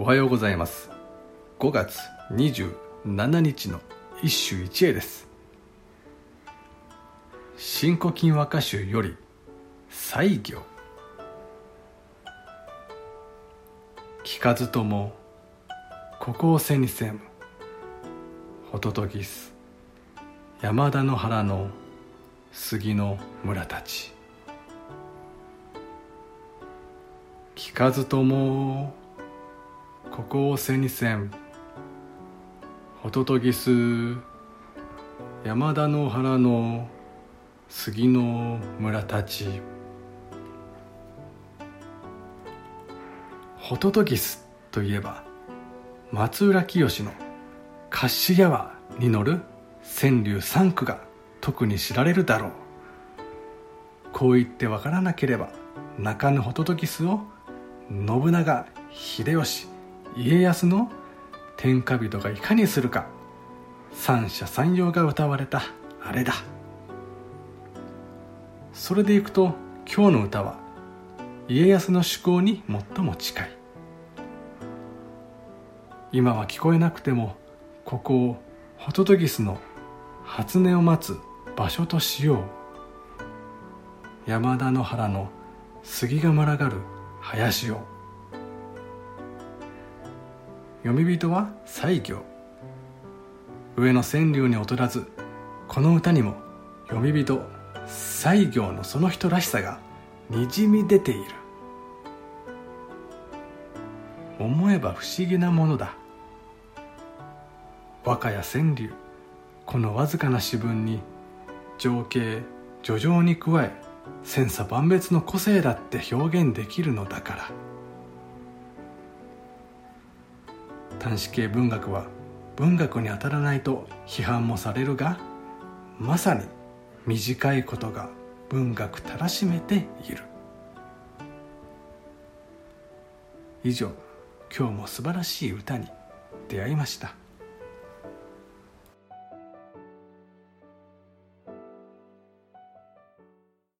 おはようございます。5月27日の一首一会です。新古今和歌集より西行。聞かずともここを背にせむホトトギス山田の原の杉の村たち。聞かずともここを背にせん。ホトトギス山田の原の杉の村たち。ホトトギスといえば松浦清の「カッシギャワ」に乗る川柳三句が特に知られるだろう。こう言ってわからなければ泣かぬホトトギスを信長秀吉家康の天下人がいかにするか。三者三様が歌われた。あれだ。それでいくと今日の歌は家康の趣向に最も近い。今は聞こえなくてもここをホトトギスの初音を待つ場所としよう。山田の原の杉が群がる林を。読み人は西行上の川柳に劣らずこの歌にも読み人西行のその人らしさがにじみ出ている。思えば不思議なものだ。和歌や川柳このわずかな詩文に情景叙情に加え千差万別の個性だって表現できるのだから。端子系文学は文学に当たらないと批判もされるがまさに短いことが文学たらしめている。以上今日も素晴らしい歌に出会いました。